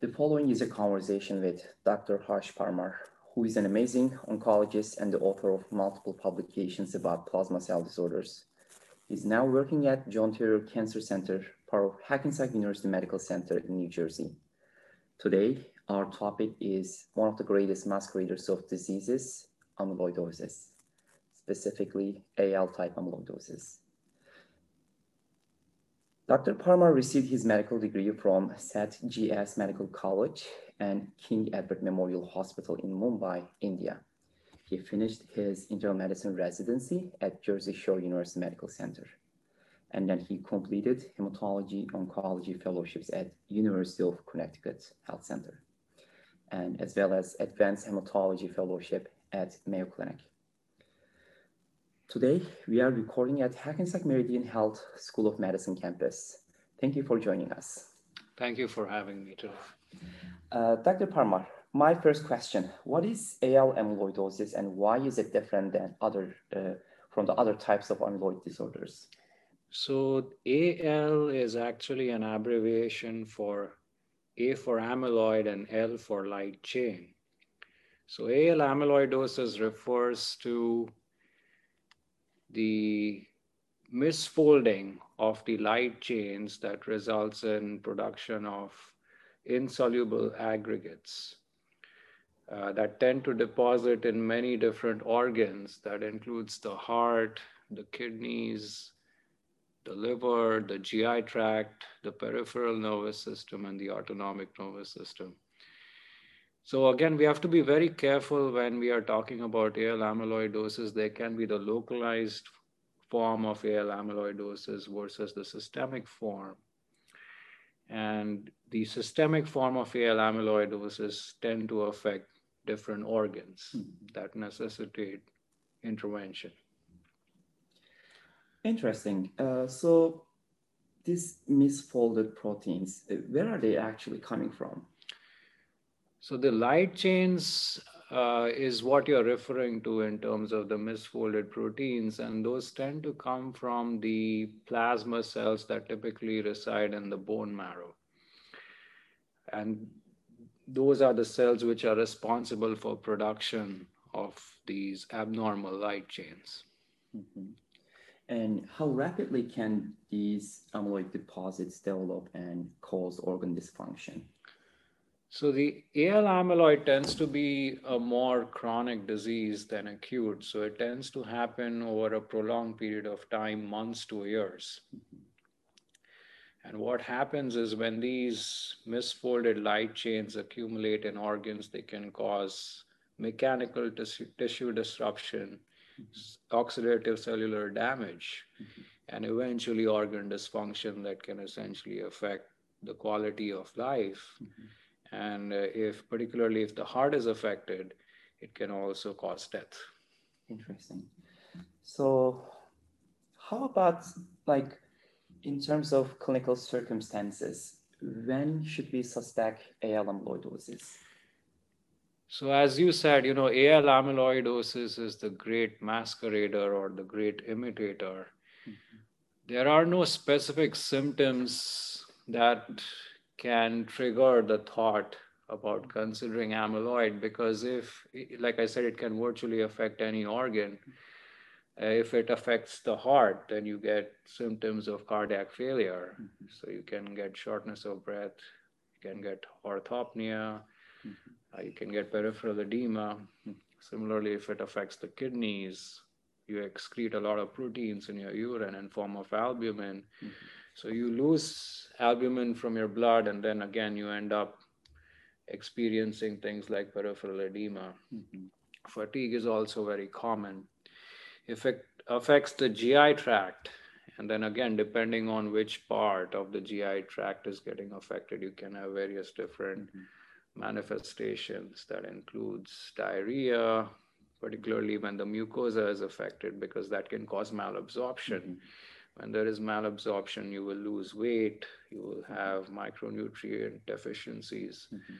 The following is a conversation with Dr. Harsh Parmar, who is an amazing oncologist and the author of multiple publications about plasma cell disorders. He's now working at John Theurer Cancer Center, part of Hackensack University Medical Center in New Jersey. Today, our topic is one of the greatest masqueraders of diseases, amyloidosis, specifically AL type amyloidosis. Dr. Parmar received his medical degree from Seth GS Medical College and King Edward Memorial Hospital in Mumbai, India. He finished his internal medicine residency at Jersey Shore University Medical Center. And then he completed hematology oncology fellowships at University of Connecticut Health Center, and as well as advanced hematology fellowship at Mayo Clinic. Today, we are recording at Hackensack Meridian Health School of Medicine campus. Thank you for joining us. Thank you for having me today. Uh, Dr. Parmar, my first question, what is AL amyloidosis and why is it different than other, uh, from the other types of amyloid disorders? So AL is actually an abbreviation for A for amyloid and L for light chain. So AL amyloidosis refers to the misfolding of the light chains that results in production of insoluble aggregates uh, that tend to deposit in many different organs. That includes the heart the kidneys the liver the gi tract the peripheral nervous system and the autonomic nervous system so again, we have to be very careful when we are talking about AL amyloidosis. There can be the localized form of AL amyloidosis versus the systemic form. And the systemic form of AL amyloidosis tend to affect different organs mm-hmm. that necessitate intervention. Interesting. Uh, so these misfolded proteins, uh, where are they actually coming from? So the light chains uh, is what you're referring to in terms of the misfolded proteins, and those tend to come from the plasma cells that typically reside in the bone marrow. And those are the cells which are responsible for production of these abnormal light chains. Mm-hmm. And how rapidly can these amyloid deposits develop and cause organ dysfunction? So the AL amyloid tends to be a more chronic disease than acute. So it tends to happen over a prolonged period of time, months to years. And what happens is when these misfolded light chains accumulate in organs, they can cause mechanical tissue, tissue disruption, mm-hmm. oxidative cellular damage, mm-hmm. and eventually organ dysfunction that can essentially affect the quality of life. Mm-hmm and uh, if particularly if the heart is affected, it can also cause death. Interesting. So, how about like in terms of clinical circumstances? When should we suspect AL amyloidosis? So, as you said, you know, AL amyloidosis is the great masquerader or the great imitator. Mm-hmm. There are no specific symptoms that can trigger the thought about considering amyloid because if like i said it can virtually affect any organ uh, if it affects the heart then you get symptoms of cardiac failure mm-hmm. so you can get shortness of breath you can get orthopnea mm-hmm. uh, you can get peripheral edema mm-hmm. similarly if it affects the kidneys you excrete a lot of proteins in your urine in form of albumin mm-hmm. So you lose albumin from your blood, and then again you end up experiencing things like peripheral edema. Mm-hmm. Fatigue is also very common. If it affects the GI tract, and then again, depending on which part of the GI tract is getting affected, you can have various different mm-hmm. manifestations that includes diarrhea, particularly when the mucosa is affected, because that can cause malabsorption. Mm-hmm when there is malabsorption, you will lose weight, you will have micronutrient deficiencies. Mm-hmm.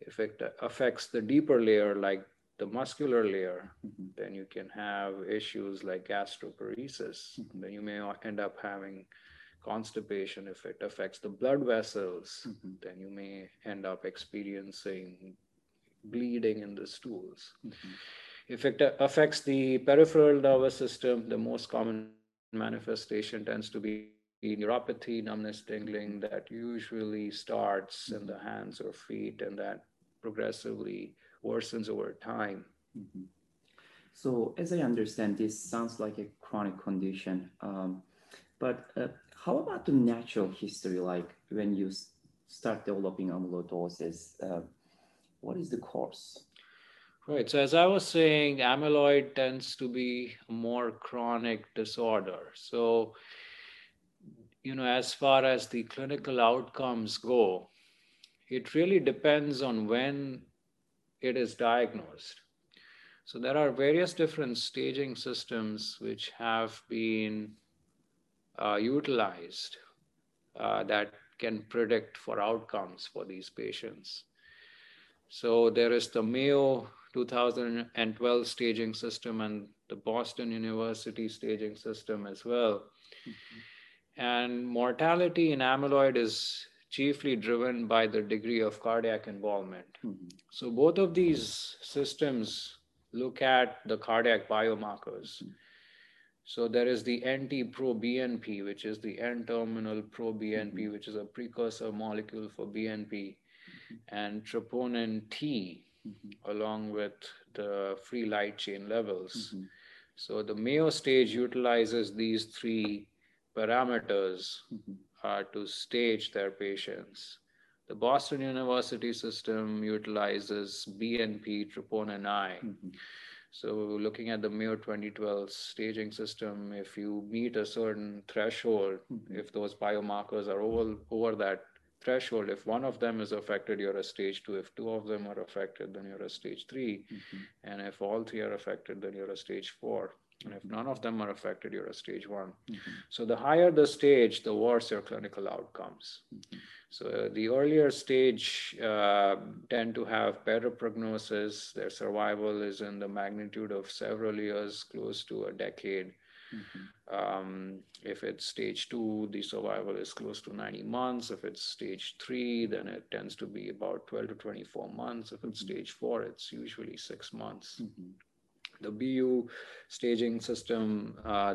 If it affects the deeper layer, like the muscular layer, mm-hmm. then you can have issues like gastroparesis. Mm-hmm. Then you may end up having constipation, if it affects the blood vessels, mm-hmm. then you may end up experiencing bleeding in the stools. Mm-hmm. If it affects the peripheral nervous system, the most common manifestation tends to be neuropathy, numbness, tingling that usually starts in the hands or feet and that progressively worsens over time. Mm-hmm. So, as I understand, this sounds like a chronic condition. Um, but uh, how about the natural history? Like when you start developing amyloidosis, uh, what is the course? Right. So, as I was saying, amyloid tends to be a more chronic disorder. So, you know, as far as the clinical outcomes go, it really depends on when it is diagnosed. So, there are various different staging systems which have been uh, utilized uh, that can predict for outcomes for these patients. So, there is the Mayo 2012 staging system and the Boston University staging system as well. Mm-hmm. And mortality in amyloid is chiefly driven by the degree of cardiac involvement. Mm-hmm. So both of these systems look at the cardiac biomarkers. Mm-hmm. So there is the NT-proBNP, which is the N-terminal proBNP, mm-hmm. which is a precursor molecule for BNP, mm-hmm. and troponin T, mm-hmm. along with the free light chain levels. Mm-hmm. So the Mayo stage utilizes these three parameters mm-hmm. uh, to stage their patients. The Boston University system utilizes BNP, troponin I. Mm-hmm. So looking at the Mayo 2012 staging system, if you meet a certain threshold, mm-hmm. if those biomarkers are over, over that threshold. If one of them is affected, you're a stage two. If two of them are affected, then you're a stage 3 mm-hmm. And if all three are affected, then you're a stage four. And if none of them are affected, you're a stage one. Mm-hmm. So the higher the stage, the worse your clinical outcomes. Mm-hmm. So uh, the earlier stage uh, tend to have better prognosis. Their survival is in the magnitude of several years, close to a decade. Mm-hmm. Um, if it's stage two, the survival is close to 90 months. If it's stage three, then it tends to be about 12 to 24 months. If it's mm-hmm. stage four, it's usually six months. Mm-hmm. The BU staging system, uh,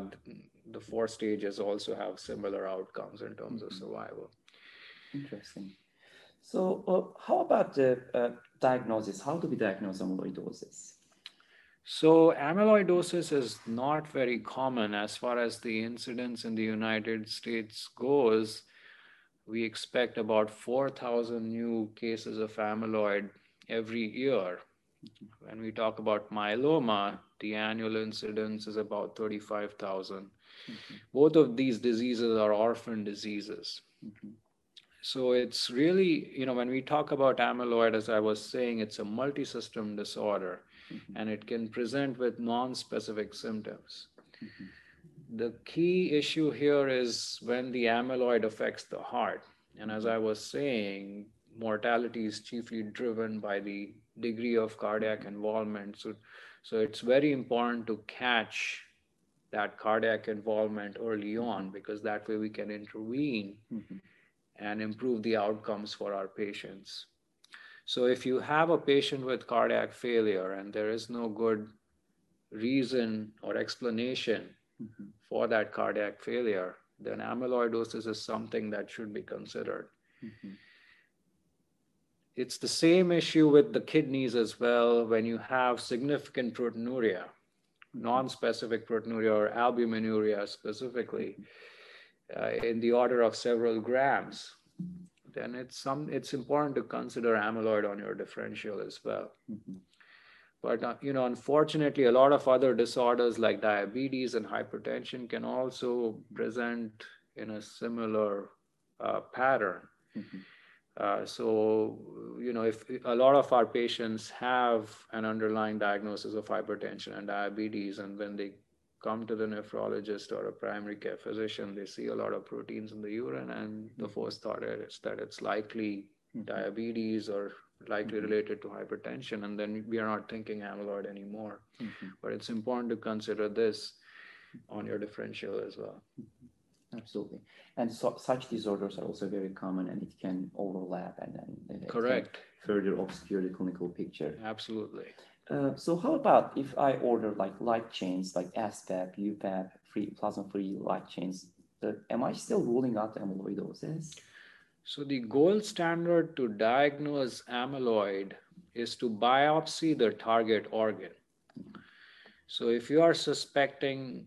the four stages also have similar outcomes in terms of mm-hmm. survival. Interesting. So, uh, how about the uh, diagnosis? How do we diagnose amyloidosis? So amyloidosis is not very common as far as the incidence in the United States goes. We expect about 4,000 new cases of amyloid every year. When we talk about myeloma, the annual incidence is about 35,000. Mm-hmm. Both of these diseases are orphan diseases. Mm-hmm. So it's really, you know, when we talk about amyloid, as I was saying, it's a multi system disorder mm-hmm. and it can present with non-specific symptoms. Mm-hmm. The key issue here is when the amyloid affects the heart. And as I was saying, mortality is chiefly driven by the degree of cardiac involvement. So, so it's very important to catch that cardiac involvement early on because that way we can intervene mm-hmm. and improve the outcomes for our patients. So if you have a patient with cardiac failure and there is no good reason or explanation mm-hmm. for that cardiac failure, then amyloidosis is something that should be considered. Mm-hmm. It's the same issue with the kidneys as well when you have significant proteinuria, mm-hmm. non-specific proteinuria or albuminuria specifically, mm-hmm. uh, in the order of several grams then it's some it's important to consider amyloid on your differential as well. Mm-hmm. But uh, you know, unfortunately, a lot of other disorders like diabetes and hypertension can also present in a similar uh, pattern. Mm-hmm. Uh, so, you know, if a lot of our patients have an underlying diagnosis of hypertension and diabetes, and when they come to the nephrologist or a primary care physician, they see a lot of proteins in the urine, and the mm-hmm. first thought is that it's likely mm-hmm. diabetes or likely mm-hmm. related to hypertension, and then we are not thinking amyloid anymore. Mm-hmm. But it's important to consider this on your differential as well. Absolutely. And so, such disorders are also very common and it can overlap and then correct further obscure the clinical picture. Absolutely. Uh, so how about if I order like light chains like SPEP, UPEP, free plasma free light chains, uh, am I still ruling out amyloidosis? So the gold standard to diagnose amyloid is to biopsy the target organ. So if you are suspecting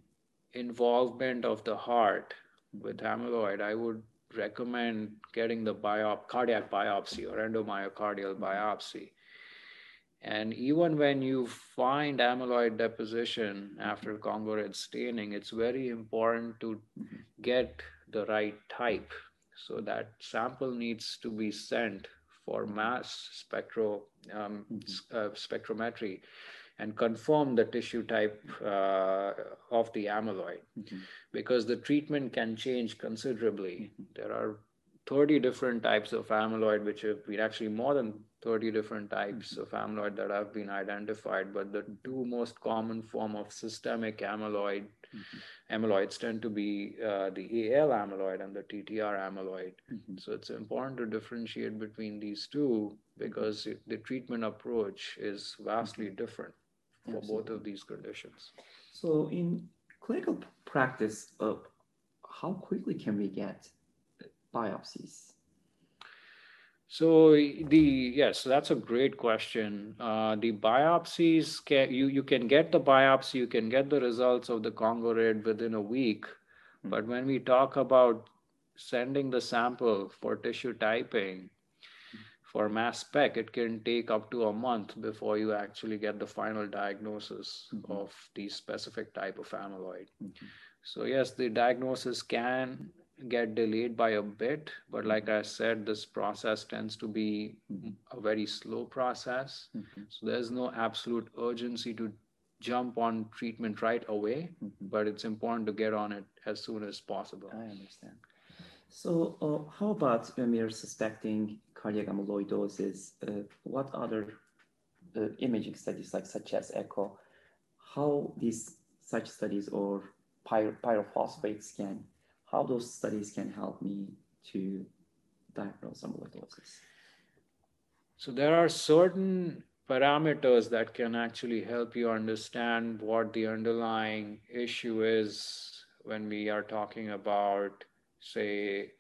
involvement of the heart with amyloid, I would recommend getting the biop- cardiac biopsy or endomyocardial biopsy. And even when you find amyloid deposition after Congo red staining, it's very important to get the right type. So that sample needs to be sent for mass spectro, um, mm-hmm. uh, spectrometry and confirm the tissue type uh, of the amyloid mm-hmm. because the treatment can change considerably. Mm-hmm. There are 30 different types of amyloid, which have been actually more than 30 different types mm-hmm. of amyloid that have been identified. But the two most common form of systemic amyloid mm-hmm. amyloids tend to be uh, the AL amyloid and the TTR amyloid. Mm-hmm. So it's important to differentiate between these two because it, the treatment approach is vastly mm-hmm. different for Absolutely. both of these conditions. So in clinical practice, uh, how quickly can we get biopsies? So the yes, that's a great question. Uh, the biopsies can you you can get the biopsy, you can get the results of the Congo red within a week, mm-hmm. but when we talk about sending the sample for tissue typing, for mass spec, it can take up to a month before you actually get the final diagnosis mm-hmm. of the specific type of amyloid. Mm-hmm. So, yes, the diagnosis can get delayed by a bit, but like I said, this process tends to be mm-hmm. a very slow process. Mm-hmm. So, there's no absolute urgency to jump on treatment right away, mm-hmm. but it's important to get on it as soon as possible. I understand. So, uh, how about when we are suspecting cardiac amyloidosis? Uh, what other uh, imaging studies, like such as echo, how these such studies or pyro, pyrophosphate scan, how those studies can help me to diagnose amyloidosis? So there are certain parameters that can actually help you understand what the underlying issue is when we are talking about say,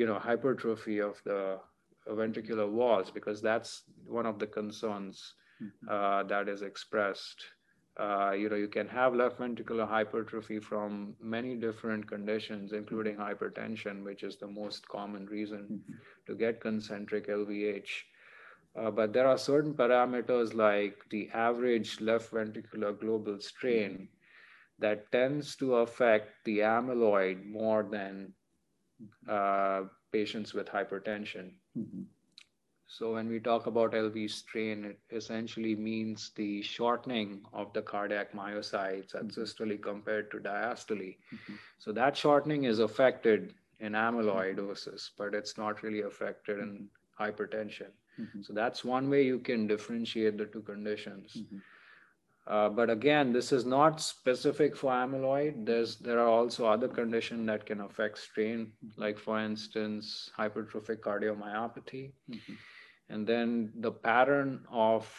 you know, hypertrophy of the ventricular walls, because that's one of the concerns mm-hmm. uh, that is expressed. Uh, you know, you can have left ventricular hypertrophy from many different conditions, including hypertension, which is the most common reason mm-hmm. to get concentric LVH. Uh, but there are certain parameters like the average left ventricular global strain that tends to affect the amyloid more than uh, patients with hypertension. Mm-hmm. So when we talk about LV strain, it essentially means the shortening of the cardiac myocytes at mm-hmm. systole compared to diastole. Mm-hmm. So that shortening is affected in amyloidosis, but it's not really affected in hypertension. Mm-hmm. So that's one way you can differentiate the two conditions. Mm-hmm. Uh, but again, this is not specific for amyloid. There's there are also other conditions that can affect strain, like for instance, hypertrophic cardiomyopathy. Mm-hmm. And then the pattern of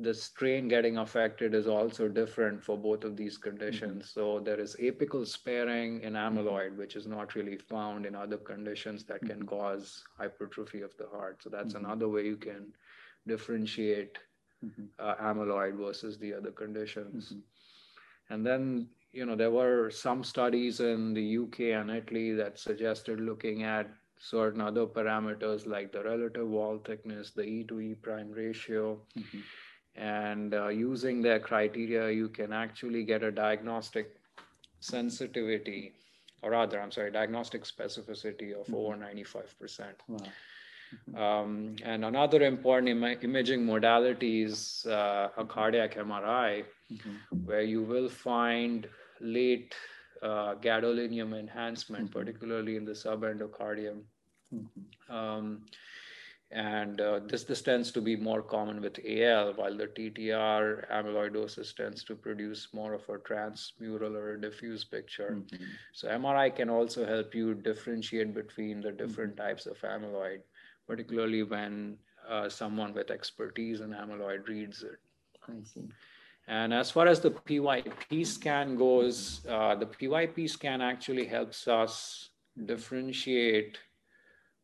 the strain getting affected is also different for both of these conditions. Mm-hmm. So there is apical sparing in amyloid, which is not really found in other conditions that can mm-hmm. cause hypertrophy of the heart. So that's mm-hmm. another way you can differentiate mm-hmm. uh, amyloid versus the other conditions. Mm-hmm. And then, you know, there were some studies in the UK and Italy that suggested looking at certain other parameters like the relative wall thickness, the E to E prime ratio. Mm-hmm. And uh, using their criteria, you can actually get a diagnostic sensitivity, or rather, I'm sorry, diagnostic specificity of mm-hmm. over 95%. Wow. Um, and another important Im- imaging modality is uh, a cardiac MRI, mm-hmm. where you will find late uh, gadolinium enhancement, mm-hmm. particularly in the subendocardium. Mm-hmm. Um, and uh, this this tends to be more common with AL, while the TTR amyloidosis tends to produce more of a transmural or a diffuse picture. Mm-hmm. So MRI can also help you differentiate between the different mm-hmm. types of amyloid, particularly when uh, someone with expertise in amyloid reads it. I see. And as far as the PYP scan goes, uh, the PYP scan actually helps us differentiate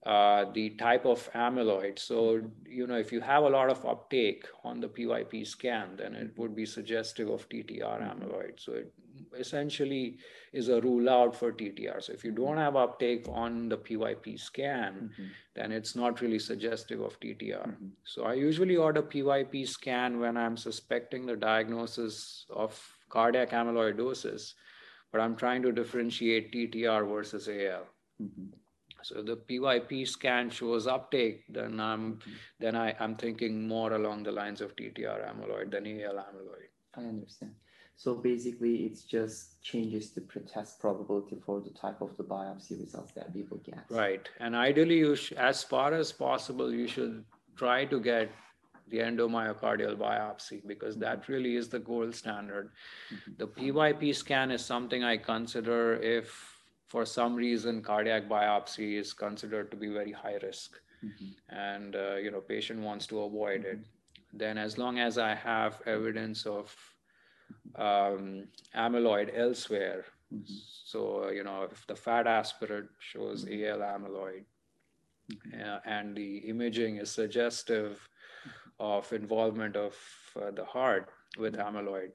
uh, the type of amyloid. So, you know, if you have a lot of uptake on the PYP scan, then it would be suggestive of TTR amyloid. So it essentially is a rule out for TTR. So if you don't have uptake on the PYP scan, mm-hmm. then it's not really suggestive of TTR. Mm-hmm. So I usually order PYP scan when I'm suspecting the diagnosis of cardiac amyloidosis, but I'm trying to differentiate TTR versus AL. Mm-hmm. So the PYP scan shows uptake, then I'm mm-hmm. then I, I'm thinking more along the lines of TTR amyloid than AL amyloid. I understand. So basically, it's just changes the pretest probability for the type of the biopsy results that people get. Right, and ideally, you sh- as far as possible, you should try to get the endomyocardial biopsy because that really is the gold standard. Mm-hmm. The PYP scan is something I consider if for some reason cardiac biopsy is considered to be very high risk mm-hmm. and uh, you know patient wants to avoid it mm-hmm. then as long as i have evidence of um, amyloid elsewhere mm-hmm. so you know if the fat aspirate shows mm-hmm. al amyloid mm-hmm. uh, and the imaging is suggestive of involvement of uh, the heart with amyloid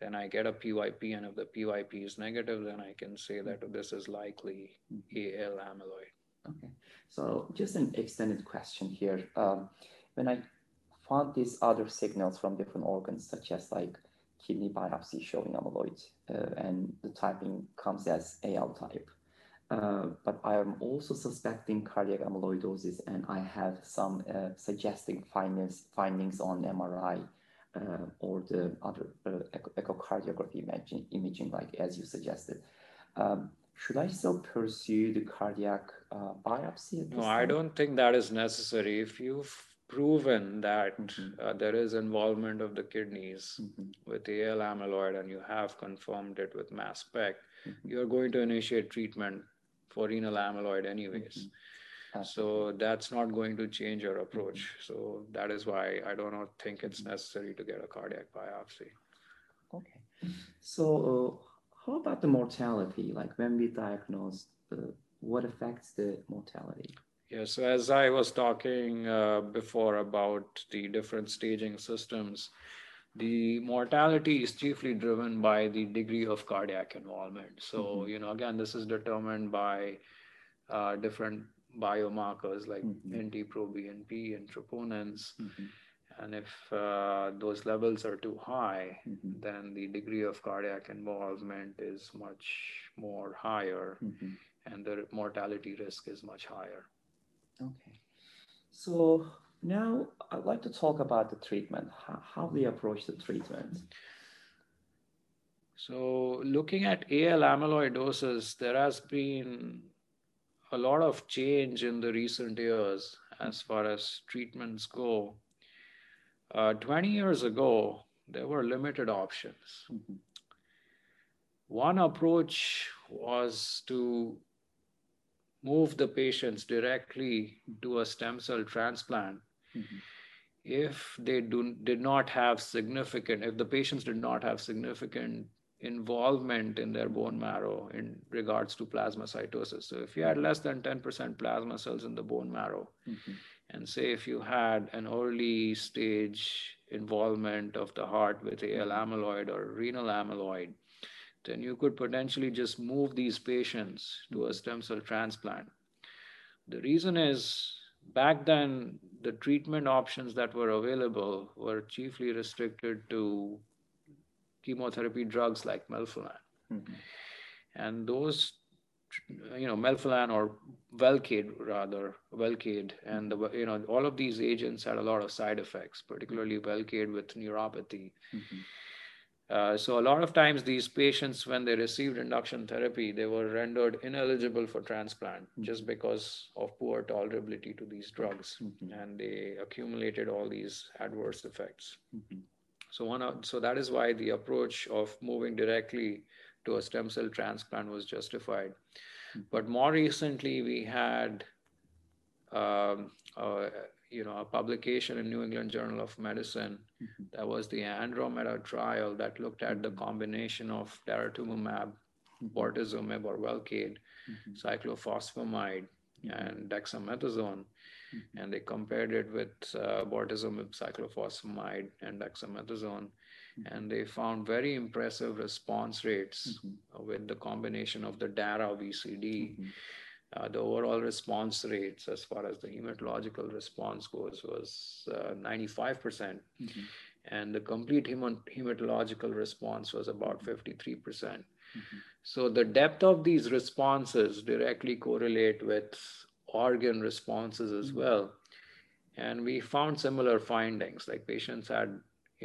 then I get a PYP, and if the PYP is negative, then I can say that this is likely AL amyloid. Okay, so just an extended question here. Um, when I found these other signals from different organs, such as like kidney biopsy showing amyloid, uh, and the typing comes as AL type. Uh, but I am also suspecting cardiac amyloidosis, and I have some uh, suggesting findings findings on MRI uh, or the other uh, echocardiography imaging, imaging, like as you suggested. Um, should I still pursue the cardiac uh, biopsy? no, I don't think that is necessary. If you've proven that mm-hmm. uh, there is involvement of the kidneys mm-hmm. with AL amyloid and you have confirmed it with mass spec, mm-hmm. you're going to initiate treatment for renal amyloid anyways. Mm-hmm. So that's not going to change your approach. Mm-hmm. So that is why I do not think it's necessary to get a cardiac biopsy. Okay. So uh, how about the mortality? Like when we diagnose, uh, what affects the mortality? Yeah, so as I was talking uh, before about the different staging systems, the mortality is chiefly driven by the degree of cardiac involvement. So, mm-hmm. you know, again, this is determined by uh, different biomarkers like mm-hmm. NT-proBNP and troponins. Mm-hmm. And if uh, those levels are too high, mm-hmm. then the degree of cardiac involvement is much more higher, mm-hmm. and the mortality risk is much higher. Okay. So now I'd like to talk about the treatment, how, how we approach the treatment. So, looking at AL amyloidosis, there has been a lot of change in the recent years as far as treatments go. Uh, 20 years ago, there were limited options. Mm-hmm. One approach was to move the patients directly to a stem cell transplant mm-hmm. if they do, did not have significant, if the patients did not have significant involvement in their bone marrow in regards to plasmacytosis. So if you had less than 10% plasma cells in the bone marrow, mm-hmm. and say if you had an early stage involvement of the heart with AL amyloid or renal amyloid, then you could potentially just move these patients to a stem cell transplant. The reason is back then the treatment options that were available were chiefly restricted to chemotherapy drugs like melphalan. Mm-hmm. And those, you know, melphalan or Velcade rather, Velcade, and the, you know, all of these agents had a lot of side effects, particularly Velcade with neuropathy. Mm-hmm. Uh, so a lot of times these patients, when they received induction therapy, they were rendered ineligible for transplant mm-hmm. just because of poor tolerability to these drugs, mm-hmm. and they accumulated all these adverse effects. Mm-hmm. So one, so that is why the approach of moving directly to a stem cell transplant was justified. Mm-hmm. But more recently, we had um, uh, you know, a publication in New England Journal of Medicine. Mm-hmm. That was the Andromeda trial that looked at the combination of daratumumab, mm-hmm. bortezomib or Velcade, mm-hmm. cyclophosphamide, mm-hmm. and dexamethasone. Mm-hmm. And they compared it with uh, bortezomib, cyclophosphamide, and dexamethasone. Mm-hmm. And they found very impressive response rates with the combination of the DARA VCD uh, the overall response rates, as far as the hematological response goes, was uh, 95%. percent mm hmm And the complete hematological response was about 53%. percent mm-hmm. So the depth of these responses directly correlate with organ responses as mm-hmm. well. And we found similar findings, like patients had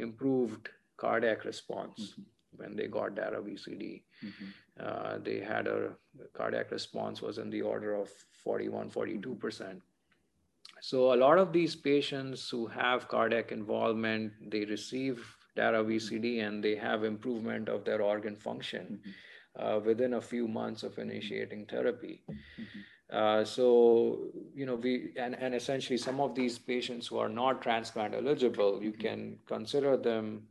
improved cardiac response mm-hmm. When they got DARA VCD. Mm-hmm. Uh, they had a cardiac response was in the order of 41, 42%. So a lot of these patients who have cardiac involvement, they receive DARA VCD and they have improvement of their organ function mm-hmm. uh, within a few months of initiating therapy. Mm-hmm. Uh, so, you know, we, and, and essentially some of these patients who are not transplant eligible, you mm-hmm. can consider them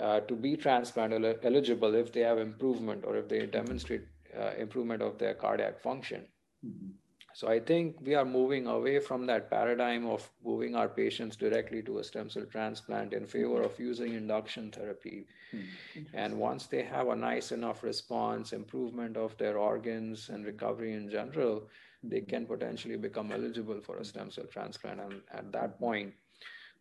uh, to be transplant eligible if they have improvement or if they demonstrate uh, improvement of their cardiac function. Mm-hmm. So I think we are moving away from that paradigm of moving our patients directly to a stem cell transplant in favor of using induction therapy. Mm-hmm. And once they have a nice enough response, improvement of their organs and recovery in general, they can potentially become eligible for a stem cell transplant. And at that point,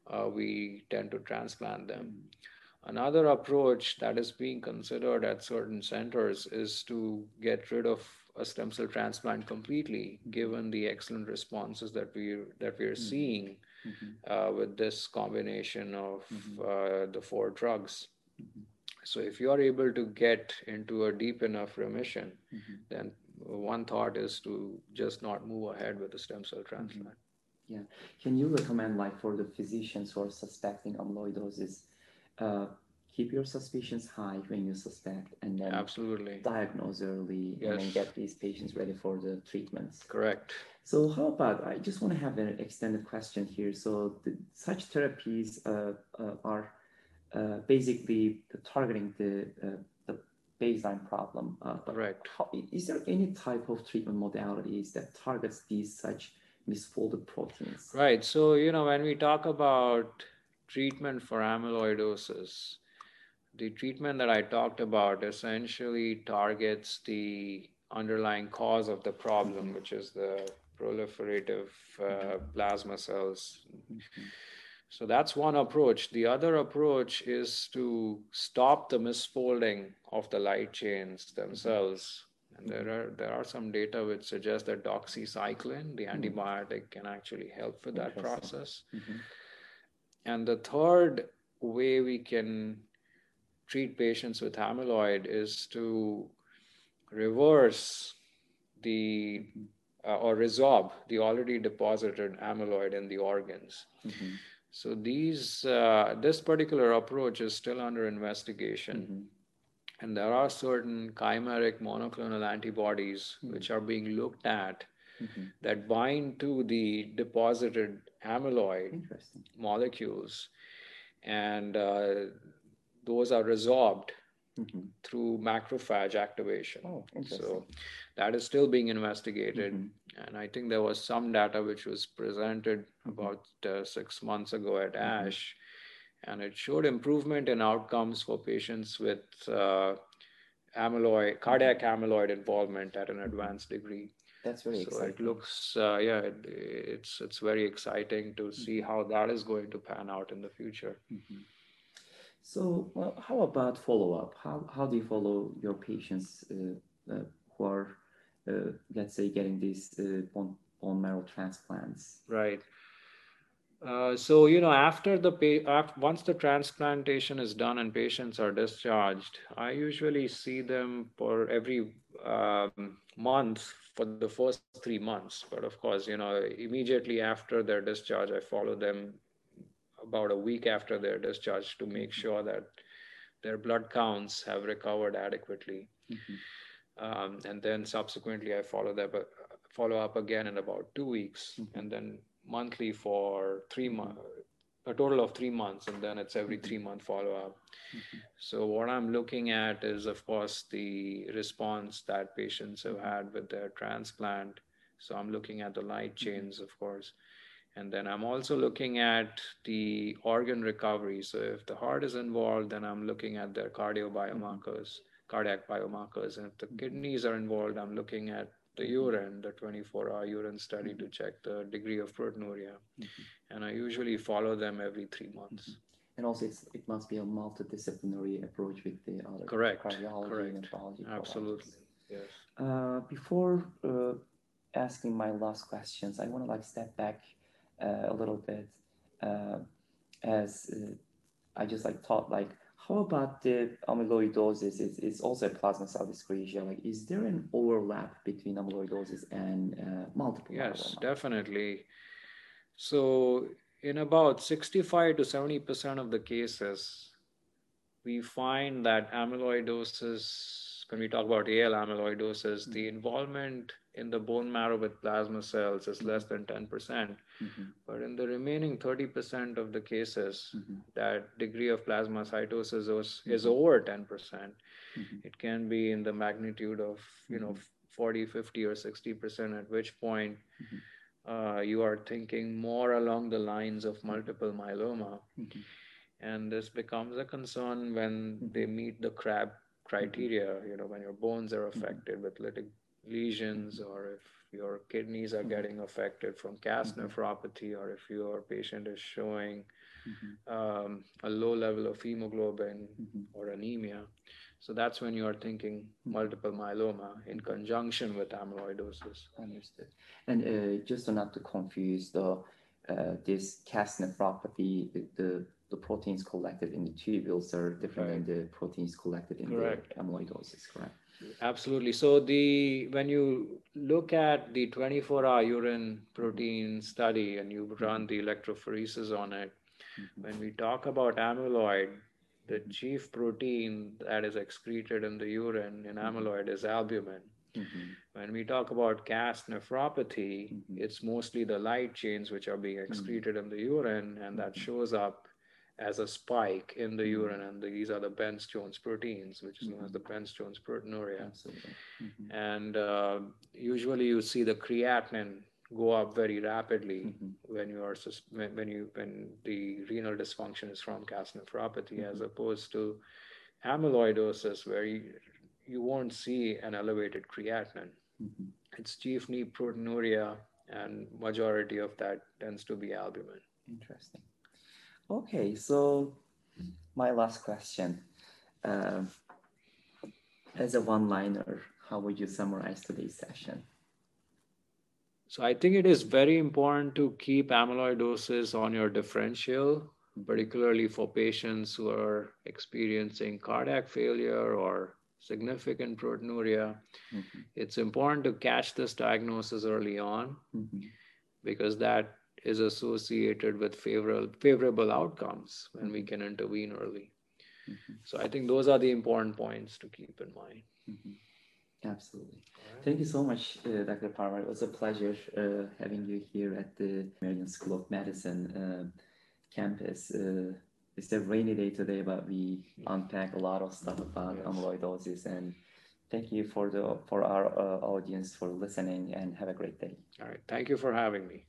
uh, we tend to transplant them. Mm-hmm. Another approach that is being considered at certain centers is to get rid of a stem cell transplant completely, given the excellent responses that we that we are mm-hmm. seeing mm-hmm. uh, with this combination of mm-hmm. uh, the four drugs. Mm-hmm. So, if you are able to get into a deep enough remission, mm-hmm. then one thought is to just not move ahead with the stem cell mm-hmm. transplant. Yeah. Can you recommend, like, for the physicians who are suspecting amyloidosis? Uh, keep your suspicions high when you suspect and then absolutely. diagnose early yes. and then get these patients ready for the treatments. Correct. So how about i just want to have an extended question here. So the, such therapies uh, uh, are uh, basically targeting the uh, the baseline problem uh, right how, is there any type of treatment modalities that targets these such misfolded proteins? Right. So you know when we talk about treatment for amyloidosis, the treatment that I talked about essentially targets the underlying cause of the problem, mm-hmm. which is the proliferative uh, plasma cells. Mm-hmm. So that's one approach. The other approach is to stop the misfolding of the light chains mm-hmm. themselves. And there are there are some data which suggest that doxycycline, the antibiotic, can actually help with that process. Mm-hmm. And the third way we can treat patients with amyloid is to reverse the uh, or resorb the already deposited amyloid in the organs. Mm-hmm. So these uh, this particular approach is still under investigation. Mm-hmm. And there are certain chimeric monoclonal antibodies mm-hmm. which are being looked at mm-hmm. that bind to the deposited amyloid molecules, and uh, those are resorbed mm-hmm. through macrophage activation. Oh, so that is still being investigated. Mm-hmm. And I think there was some data which was presented mm-hmm. about uh, six months ago at mm-hmm. ASH, and it showed improvement in outcomes for patients with uh, amyloid, cardiac amyloid involvement at an advanced degree. That's very so exciting. it looks, uh, yeah, it, it's it's very exciting to see mm-hmm. how that is going to pan out in the future. Mm-hmm. So, well, how about follow up? How how do you follow your patients uh, uh, who are, uh, let's say, getting these uh, bone bone marrow transplants? Right. Uh, so you know, after the pa- after, once the transplantation is done and patients are discharged, I usually see them for every um, month for the first three months. But of course, you know, immediately after their discharge, I follow them about a week after their discharge to make sure that their blood counts have recovered adequately. Mm-hmm. Um, and then subsequently, I follow them follow up again in about two weeks, mm-hmm. and then monthly for three months, a total of three months, and then it's every three month follow up. Mm-hmm. So, what I'm looking at is, of course, the response that patients have had with their transplant. So, I'm looking at the light mm-hmm. chains, of course. And then I'm also looking at the organ recovery. So, if the heart is involved, then I'm looking at their cardio biomarkers, cardiac biomarkers. And if the kidneys are involved, I'm looking at the urine, the 24 hour urine study to check the degree of proteinuria. Mm-hmm. And I usually follow them every three months. Mm-hmm. And also, it must be a multidisciplinary approach with the other Correct. cardiology Correct. and nephrology. Absolutely. Yes. Uh, before uh, asking my last questions, I want to like step back uh, a little bit uh, as uh, I just like thought like how about the amyloidosis? It's, it's also a plasma cell dyscrasia. Like, is there an overlap between amyloidosis and uh, multiple Yes, myeloma? definitely. So, in about 65 to 70% of the cases, we find that amyloidosis, when we talk about AL amyloidosis, mm-hmm. the involvement in the bone marrow with plasma cells is less than 10%. Mm-hmm. But in the remaining 30% of the cases, mm-hmm. that degree of plasmacytosis is, is mm-hmm. over 10%. Mm-hmm. It can be in the magnitude of, you know, mm-hmm. 40, 50, or 60%, at which point mm-hmm. uh, you are thinking more along the lines of multiple myeloma. And this becomes a concern when they meet the CRAB criteria, you know, when your bones are affected with lytic lesions or if your kidneys are getting affected from cast mm-hmm. nephropathy or if your patient is showing mm-hmm. um, a low level of hemoglobin mm-hmm. or anemia. So that's when you are thinking multiple myeloma in conjunction with amyloidosis. Understood. And uh, just not to confuse the uh, this cast nephropathy, the, the, the proteins collected in the tubules are different right. than the proteins collected in correct. the amyloidosis, correct? Absolutely. So the when you look at the 24-hour urine protein study and you run the electrophoresis on it, mm-hmm. when we talk about amyloid, the chief protein that is excreted in the urine in mm-hmm. amyloid is albumin. Mm-hmm. When we talk about cast nephropathy, mm-hmm. it's mostly the light chains which are being mm-hmm. excreted in the urine, and that mm-hmm. shows up as a spike in the mm-hmm. urine, and these are the Bence-Jones proteins, which is known as the mm-hmm. Bence-Jones proteinuria. Mm-hmm. And uh, usually, you see the creatinine go up very rapidly mm-hmm. when you are when you when the renal dysfunction is from cast nephropathy, mm-hmm. as opposed to amyloidosis, where you you won't see an elevated creatinine. Mm-hmm. It's chiefly proteinuria, and majority of that tends to be albumin. Interesting. Okay, so my last question. Uh, as a one liner, how would you summarize today's session? So I think it is very important to keep amyloidosis on your differential, particularly for patients who are experiencing cardiac failure or significant proteinuria. Mm-hmm. It's important to catch this diagnosis early on mm-hmm. because that is associated with favorable favorable outcomes when we can intervene early. Mm-hmm. So I think those are the important points to keep in mind. Mm-hmm. Absolutely. Right. Thank you so much, uh, Dr. Parmar. It was a pleasure uh, having you here at the American School of Medicine uh, campus. Uh, it's a rainy day today, but we unpack a lot of stuff about yes. amyloidosis and thank you for the for our uh, audience for listening and have a great day. All right. Thank you for having me.